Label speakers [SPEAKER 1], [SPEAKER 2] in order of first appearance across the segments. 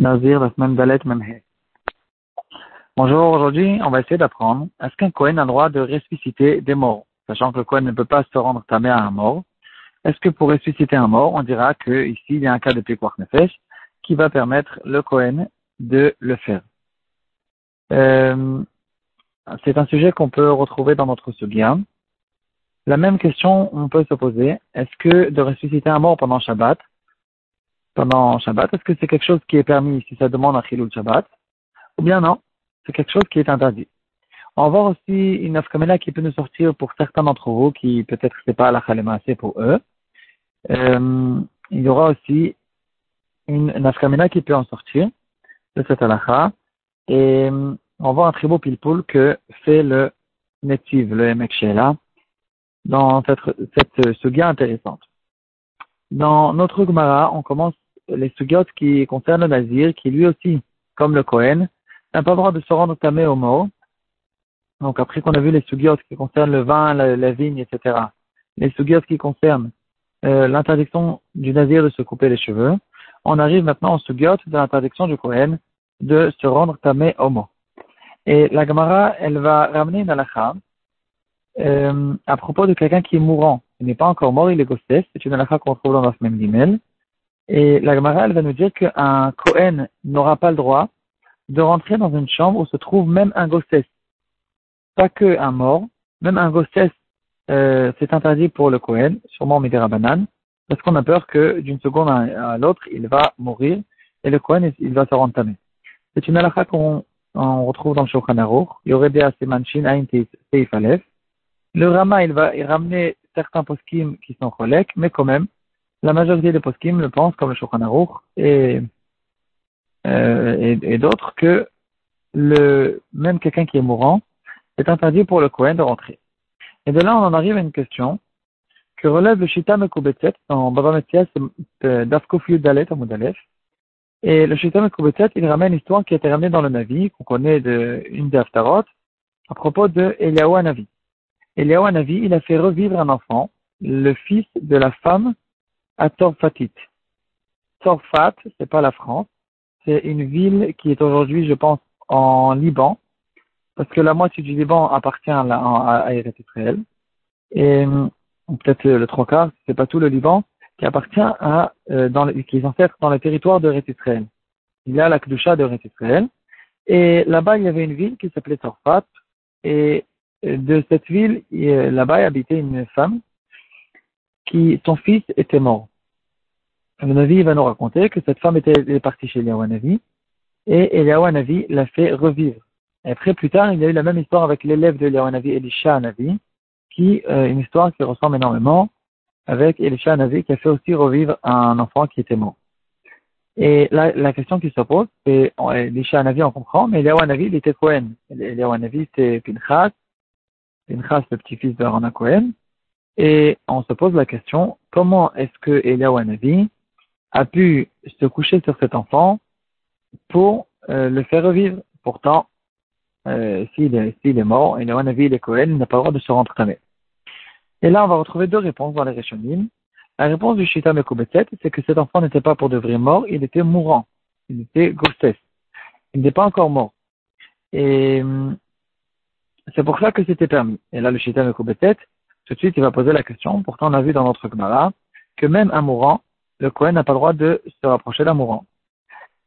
[SPEAKER 1] Nazir. Bonjour, aujourd'hui, on va essayer d'apprendre est-ce qu'un Kohen a le droit de ressusciter des morts, sachant que le Kohen ne peut pas se rendre tamé à un mort. Est-ce que pour ressusciter un mort, on dira que ici il y a un cas de Pekwach Nefesh qui va permettre le Kohen de le faire? Euh, c'est un sujet qu'on peut retrouver dans notre Sugya. La même question, on peut se poser est-ce que de ressusciter un mort pendant Shabbat, pendant Shabbat, est-ce que c'est quelque chose qui est permis si ça demande un chilou Shabbat? Ou bien non, c'est quelque chose qui est interdit. On va voir aussi une afkamela qui peut nous sortir pour certains d'entre vous qui peut-être c'est pas la assez pour eux. Euh, il y aura aussi une, une qui peut en sortir de cette halakha. Et euh, on va voir un tribut pilpoul que fait le Netiv, le Emek dans cette, cette sugia intéressante. Dans notre Gemara, on commence les sugiot qui concernent le Nazir, qui lui aussi, comme le Kohen, n'a pas le droit de se rendre tamé au mot. Donc après qu'on a vu les sugiot qui concernent le vin, la, vigne, etc., les sugiot qui concernent euh, l'interdiction du Nazir de se couper les cheveux, on arrive maintenant au sugiot de l'interdiction du Kohen de se rendre tamé au mot. Et la Gemara, elle va ramener une halakha euh, à propos de quelqu'un qui est mourant. Il n'est pas encore mort, il est gossé. C'est une halakha qu'on trouve dans la semaine d'email. Et la Gemara, elle va nous dire qu'un Kohen n'aura pas le droit de rentrer dans une chambre où se trouve même un gossesse. Pas que un mort, même un gossesse, euh, c'est interdit pour le Kohen, sûrement Midera Banane, parce qu'on a peur que d'une seconde à, l'autre, il va mourir et le Kohen, il va se rentamer. C'est une halakha qu'on retrouve dans le Shulchan Aruch. Ain Aleph. Le Rama, il va ramener certains poskim qui sont cholèques, mais quand même, la majorité des poskim le pensent, comme le Shulchan Aruch et, euh, d'autres, que même quelqu'un qui est mourant, c'est interdit pour le Kohen de rentrer. Et de là, on en arrive à une question que relève le Shita Mekubetet dans Baba Metzias euh, Dafkof Dalet Amudalef. Et le Shita Mekubetet, il ramène une histoire qui a été ramenée dans le Navi, qu'on connaît de une des Haftarot, à propos de Eliaou Navi. Eliaou Navi, il a fait revivre un enfant, le fils de la femme à Torfatit. Torfat, c'est pas la France, c'est une ville qui est aujourd'hui, je pense, en Liban, parce que la moitié du Liban appartient à, à, à. Et peut-être le trois quarts, c'est pas tout le Liban, qui appartient à, euh, qui est dans le territoire de Israël. Il y a la Kdusha de Israël. Et là-bas, il y avait une ville qui s'appelait Torfat. Et de cette ville, là-bas, habitait une femme qui, son fils était mort. Le Navi va nous raconter que cette femme était partie chez Eliyahu Navi et Eliyahu Navi l'a fait revivre. Après, plus tard, il y a eu la même histoire avec l'élève de Eliyahu Navi, Elisha Navi, qui, euh, une histoire qui ressemble énormément avec Elisha Navi qui a fait aussi revivre un enfant qui était mort. Et la, la question qui se pose, c'est, Elisha Navi on comprend, mais Eliyahu il était Cohen. Eliyahu Navi, c'était Pinchas, Pinchas, le petit-fils de Aaron Cohen. Et on se pose la question, comment est-ce que Eliyahu Navi a pu se coucher sur cet enfant pour euh, le faire revivre? Pourtant, euh, s'il est, mort, et le Navi il est Cohen, il n'a pas le droit de se rendre tamé. Et là, on va retrouver deux réponses dans les Rishonim. La réponse du Shita Mekubetet, c'est que cet enfant n'était pas pour de vrai mort, il était mourant. Il était Gosses. Il n'était pas encore mort. Et hum, c'est pour ça que c'était permis. Et là, le Shita Mekubetet, tout de suite, il va poser la question. Pourtant, on a vu dans notre Gemara que même un mourant, le Kohen n'a pas le droit de se rapprocher d'un mourant.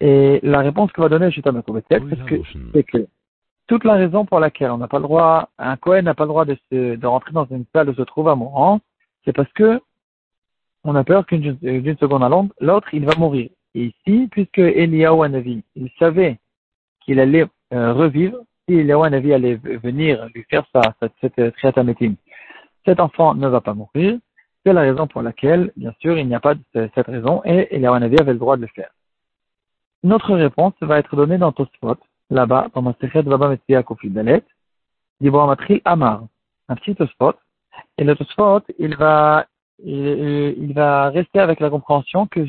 [SPEAKER 1] Et la réponse que va donner le Shita c'est que, toute la raison pour laquelle on n'a pas le droit, un Kohen n'a pas le droit de, se, de rentrer dans une salle où se trouve un mourant, c'est parce que on a peur qu'une seconde à l'autre, il va mourir. Et ici, puisque Eliyahu Hanavi, il savait qu'il allait euh, revivre, si Eliyahu Hanavi allait venir lui faire sa, cette, cette cet enfant ne va pas mourir, c'est la raison pour laquelle, bien sûr, il n'y a pas cette raison et Eliyahu avait le droit de le faire. Notre réponse va être donnée dans Tosfot, là-bas, dans ma de Baba Metzia Kofi Dalet, Matril Amar, un petit Tosfot. Et le Tosfot, il va, il, va rester avec la compréhension que,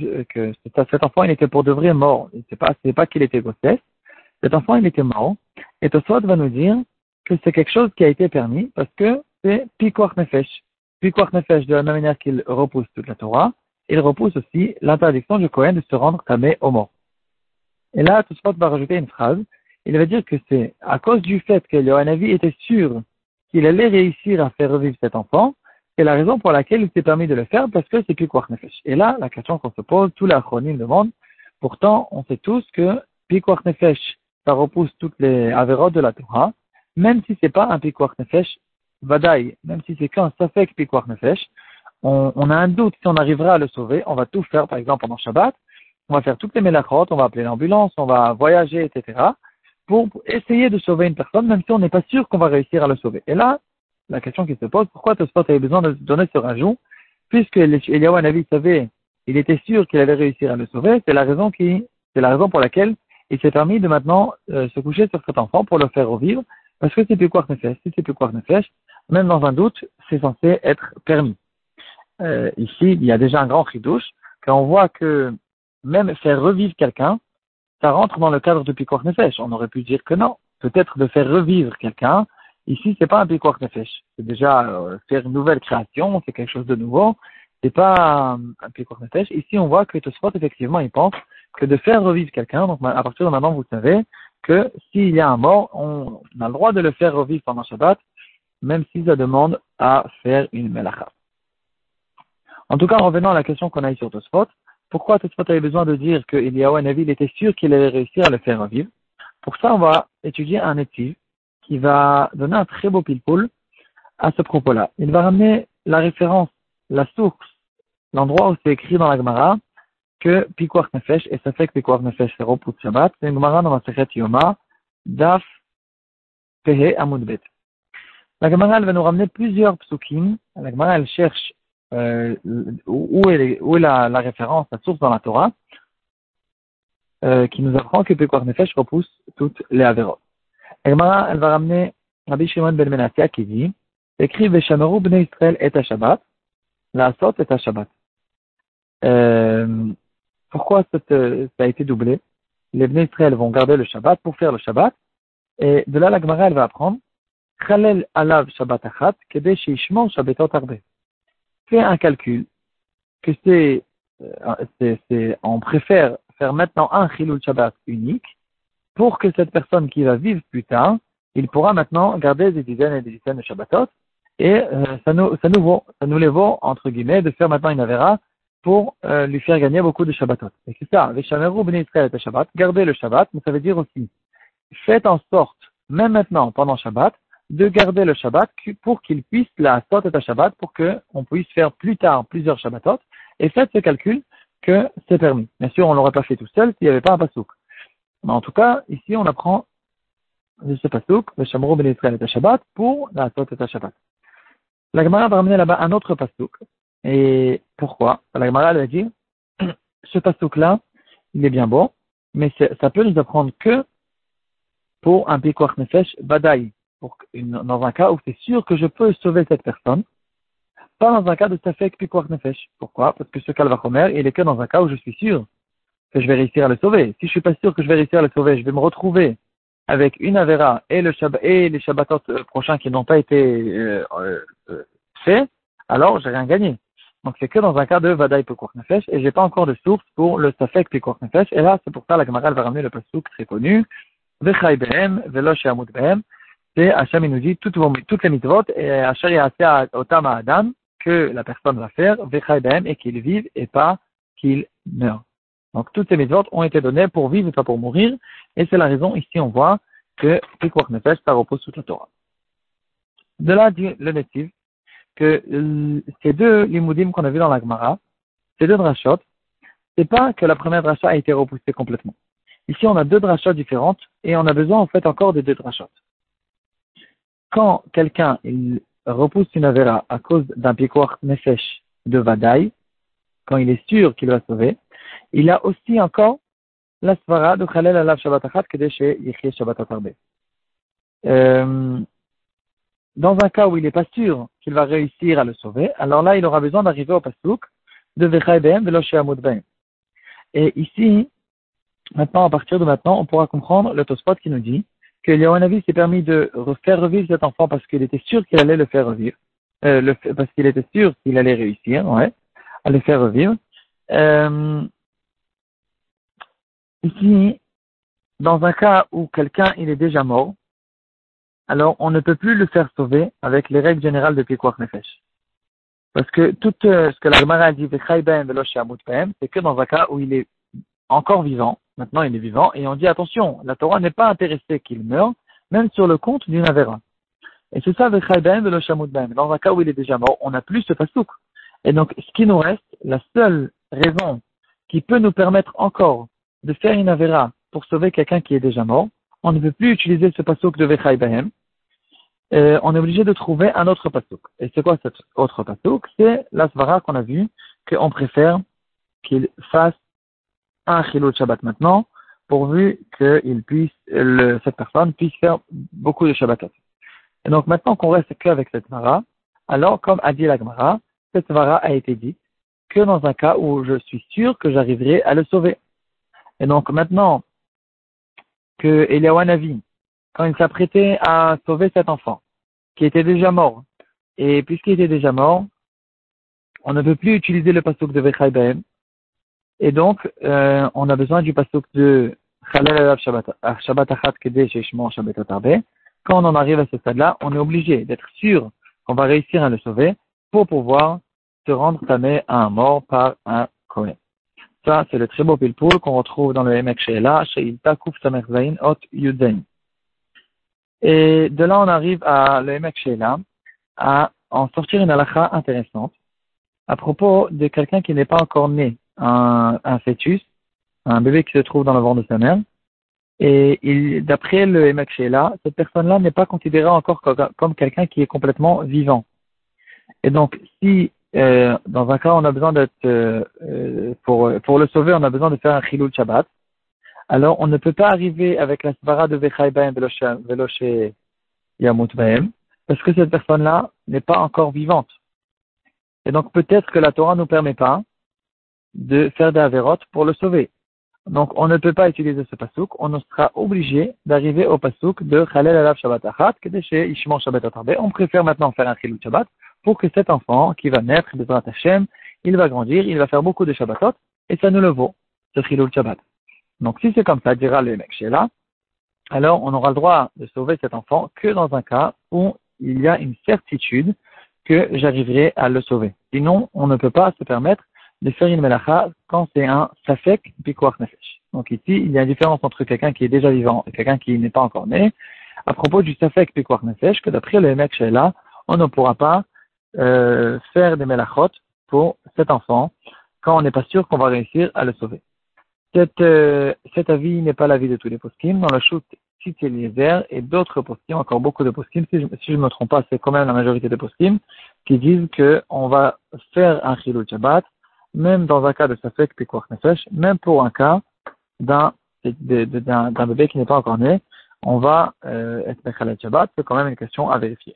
[SPEAKER 1] cet enfant, il était pour de vrai mort. C'est pas, pas qu'il était gossesse. Cet enfant, il était mort. Et Tosfot va nous dire que c'est quelque chose qui a été permis parce que c'est Pikwach Nefesh. Puis Nefesh, de la même manière qu'il repousse toute la Torah, il repousse aussi l'interdiction du Kohen de se rendre tamé au mort. Et là, Tosfot va rajouter une phrase. Il va dire que c'est à cause du fait que Yohanavi était sûr qu'il allait réussir à faire revivre cet enfant, c'est la raison pour laquelle il s'est permis de le faire, parce que c'est plus Nefesh. Et là, la question qu'on se pose, tous les acronymes demandent, pourtant, on sait tous que Pikuach Nefesh, ça repousse toutes les avérotes de la Torah, même si c'est pas un Pikuach Nefesh Vadaï, même si c'est qu'un Safek Pikuach Nefesh, on, on, a un doute si on arrivera à le sauver, on va tout faire, par exemple, pendant Shabbat, on va faire toutes les mélachot, on va appeler l'ambulance, on va voyager, etc., pour essayer de sauver une personne, même si on n'est pas sûr qu'on va réussir à le sauver. Et là, la question qui se pose, pourquoi Tosfot avait besoin de donner ce rajout, puisque Eliyahu Navi savait, il était sûr qu'il allait réussir à le sauver, c'est la raison qui, c'est la raison pour laquelle il s'est permis de maintenant euh, se coucher sur cet enfant pour le faire revivre, parce que c'est plus quoi. Si c'est plus quoi même dans un doute, c'est censé être permis. Euh, ici, il y a déjà un grand douche, quand on voit que même faire revivre quelqu'un, ça rentre dans le cadre de Pikuach Nefesh. On aurait pu dire que non. Peut-être de faire revivre quelqu'un, ici, c'est pas un Pikuach Nefesh. C'est déjà euh, faire une nouvelle création, c'est quelque chose de nouveau. C'est pas un Pikuach Nefesh. Ici, on voit que Tosfot, effectivement, il pense que de faire revivre quelqu'un, donc à partir de maintenant, vous savez que s'il y a un mort, on a le droit de le faire revivre pendant Shabbat, même si ça demande à faire une melacha. En tout cas, revenons à la question qu'on a eu sur Tosfot, pourquoi Tosfot avait besoin de dire que Eliyahu Navi était sûr qu'il allait réussir à le faire revivre? Pour ça, on va étudier un étude qui va donner un très beau pilpoul à ce propos-là. Il va ramener la référence, la source, l'endroit où c'est écrit dans la Gemara que Pikuach Nefesh, et que Pikuach Nefesh c'est Reput Shabbat, c'est une Gemara dans la Sechet Yoma, Daf Pehe Amudbet. La Gemara, va nous ramener plusieurs psukim. La Gemara, elle cherche euh, où est, la, référence, la source dans la Torah, euh, qui nous apprend que Pekuach Nefesh repousse toutes les Averot. Gemara, elle va ramener Rabbi Shimon ben Menassia qui dit, écrit Veshameru bnei Israël et à Shabbat, la sot est à Shabbat. Euh, pourquoi cette, ça a été doublé? Les bnei Israël vont garder le Shabbat pour faire le Shabbat, et de là la Gemara, elle va apprendre, Chalel alav Shabbat achat, Shabbatot arbe fait un calcul que c'est, euh, c'est, on préfère faire maintenant un Chilul Shabbat unique pour que cette personne qui va vivre plus tard, il pourra maintenant garder des dizaines et des dizaines de Shabbatot. Et euh, ça, nous, ça, nous vaut, ça nous les vaut, entre guillemets, de faire maintenant une Avera pour euh, lui faire gagner beaucoup de Shabbatot. Et c'est ça, les Shameru Ben Israël et Shabbat, gardez le Shabbat, mais ça veut dire aussi, faites en sorte, même maintenant, pendant Shabbat, de garder le Shabbat pour qu'il puisse la sorte et Shabbat pour qu'on puisse faire plus tard plusieurs Shabbatot et faites ce calcul que c'est permis. Bien sûr, on ne l'aurait pas fait tout seul s'il n'y avait pas un pasouk. Mais en tout cas, ici, on apprend de ce pasouk, le Shamro ben Israël et Shabbat pour la sorte et Shabbat. La Gemara va ramener là-bas un autre pasouk. Et pourquoi? La Gemara va dire, ce pasouk-là, il est bien bon, mais ça peut nous apprendre que pour un Pikuach Nefesh Badaï, dans un cas où c'est sûr que je peux sauver cette personne, pas dans un cas de Safek Pikuach Nefesh. Pourquoi? Parce que ce Kalvachomer, il est que dans un cas où je suis sûr que je vais réussir à le sauver. Si je suis pas sûr que je vais réussir à le sauver, je vais me retrouver avec une Avera et, le et les Shabbatot euh, prochains qui n'ont pas été euh, euh, faits, alors j'ai rien gagné. Donc c'est que dans un cas de Vadaï Pekuach Nefesh et j'ai pas encore de source pour le Safek Pekuach Nefesh. Et là, c'est pour ça la Gemara va ramener le pasuk très connu. Vechai behem, velo behem c'est Hachem nous dit toutes, les mitzvot et Hachem Yasea Otam Adam que la personne va faire, et qu'il vive et pas qu'il meure. Donc toutes ces mitzvot ont été données pour vivre et pas pour mourir, et c'est la raison ici on voit que Pikuach Nefesh, ça repose sur la Torah. De là dit le Netiv que euh, ces deux limoudim qu'on a vu dans la Gemara, ces deux drachot, c'est pas que la première dracha a été repoussée complètement. Ici on a deux drachot différentes et on a besoin en fait encore des deux drachot quand quelqu'un il repousse une avera à cause d'un piquoir nefesh de Vadaï, quand il est sûr qu'il va sauver, il a aussi encore la svara de Khalel alav Shabbat achat chez Yichye Shabbat euh, Dans un cas où il n'est pas sûr qu'il va réussir à le sauver, alors là, il aura besoin d'arriver au pasouk de Vechai Behem Velo Et ici, maintenant, à partir de maintenant, on pourra comprendre le Tospot qui nous dit que Léonavi s'est permis de faire revivre cet enfant parce qu'il était sûr qu'il allait le faire revivre, euh, parce qu'il était sûr qu'il allait réussir, ouais, à le faire revivre. Euh, ici, dans un cas où quelqu'un il est déjà mort, alors on ne peut plus le faire sauver avec les règles générales de Pikwach Nefesh. Parce que tout euh, ce que la Gemara dit, c'est que dans un cas où il est encore vivant, maintenant il est vivant, et on dit attention, la Torah n'est pas intéressée qu'il meure, même sur le compte d'une Avera. Et c'est ça, dans un cas où il est déjà mort, on n'a plus ce pasouk. Et donc, ce qui nous reste, la seule raison qui peut nous permettre encore de faire une Avera pour sauver quelqu'un qui est déjà mort, on ne peut plus utiliser ce pasouk de Vechai. Euh, on est obligé de trouver un autre pasouk. Et c'est quoi cet autre pasouk C'est la svara qu'on a vu qu'on préfère qu'il fasse un chilot Shabbat maintenant, pourvu que puisse, le, cette personne puisse faire beaucoup de Shabbatot. Et donc maintenant qu'on reste qu'avec cette svara, alors comme a dit la Gemara, cette svara a été dite que dans un cas où je suis sûr que j'arriverai à le sauver. Et donc maintenant que Eliawanavi, quand il s'apprêtait à sauver cet enfant, qui était déjà mort, et puisqu'il était déjà mort, on ne peut plus utiliser le pasuk de Vechai et donc euh, on a besoin du pasuk de Chalel Shabbat Achat Kedesh Shabbat Quand on en arrive à ce stade-là, on est obligé d'être sûr qu'on va réussir à le sauver pour pouvoir se rendre tamé à un mort par un Kohen. Ça, c'est le très beau pilpoul qu'on retrouve dans le Emek Sheela, chez Ilta Kuf Samer Zain Ot Yudzain. Et de là, on arrive à le Emek Sheela, à en sortir une halakha intéressante à propos de quelqu'un qui n'est pas encore né, un, un fœtus, un bébé qui se trouve dans le ventre de sa mère. Et d'après le Emek Sheela, cette personne-là n'est pas considérée encore comme quelqu'un qui est complètement vivant. Et donc, si euh, dans un cas, on a besoin d'être, euh, euh, pour, pour le sauver, on a besoin de faire un chilul Shabbat. Alors, on ne peut pas arriver avec la svara de Vechai Baem Veloche Yamut parce que cette personne-là n'est pas encore vivante. Et donc, peut-être que la Torah ne nous permet pas de faire des avérotes pour le sauver. Donc, on ne peut pas utiliser ce pasouk, on sera obligé d'arriver au pasouk de Chalel Alav Shabbat Achat, chez Ishmon Shabbat On préfère maintenant faire un chilul Shabbat, pour que cet enfant qui va naître, de Hashem, il va grandir, il va faire beaucoup de Shabbatot, et ça nous le vaut, ce Chilul Shabbat. Donc si c'est comme ça, dira le là, alors on aura le droit de sauver cet enfant que dans un cas où il y a une certitude que j'arriverai à le sauver. Sinon, on ne peut pas se permettre de faire une melacha quand c'est un safek pikuach nefesh. Donc ici, il y a une différence entre quelqu'un qui est déjà vivant et quelqu'un qui n'est pas encore né. À propos du safek pikuach nefesh, que d'après le là, on ne pourra pas euh, faire des melachot pour cet enfant quand on n'est pas sûr qu'on va réussir à le sauver. Cette, euh, cet avis n'est pas l'avis de tous les poskim. Dans le shoot cité Eliezer et d'autres poskim, encore beaucoup de poskim, si je ne me trompe pas, c'est quand même la majorité des poskim, qui disent qu'on va faire un chilul Shabbat, même dans un cas de safek pikuach nefesh, même pour un cas d'un d'un bébé qui n'est pas encore né, on va euh, être Shabbat, c'est quand même une question à vérifier.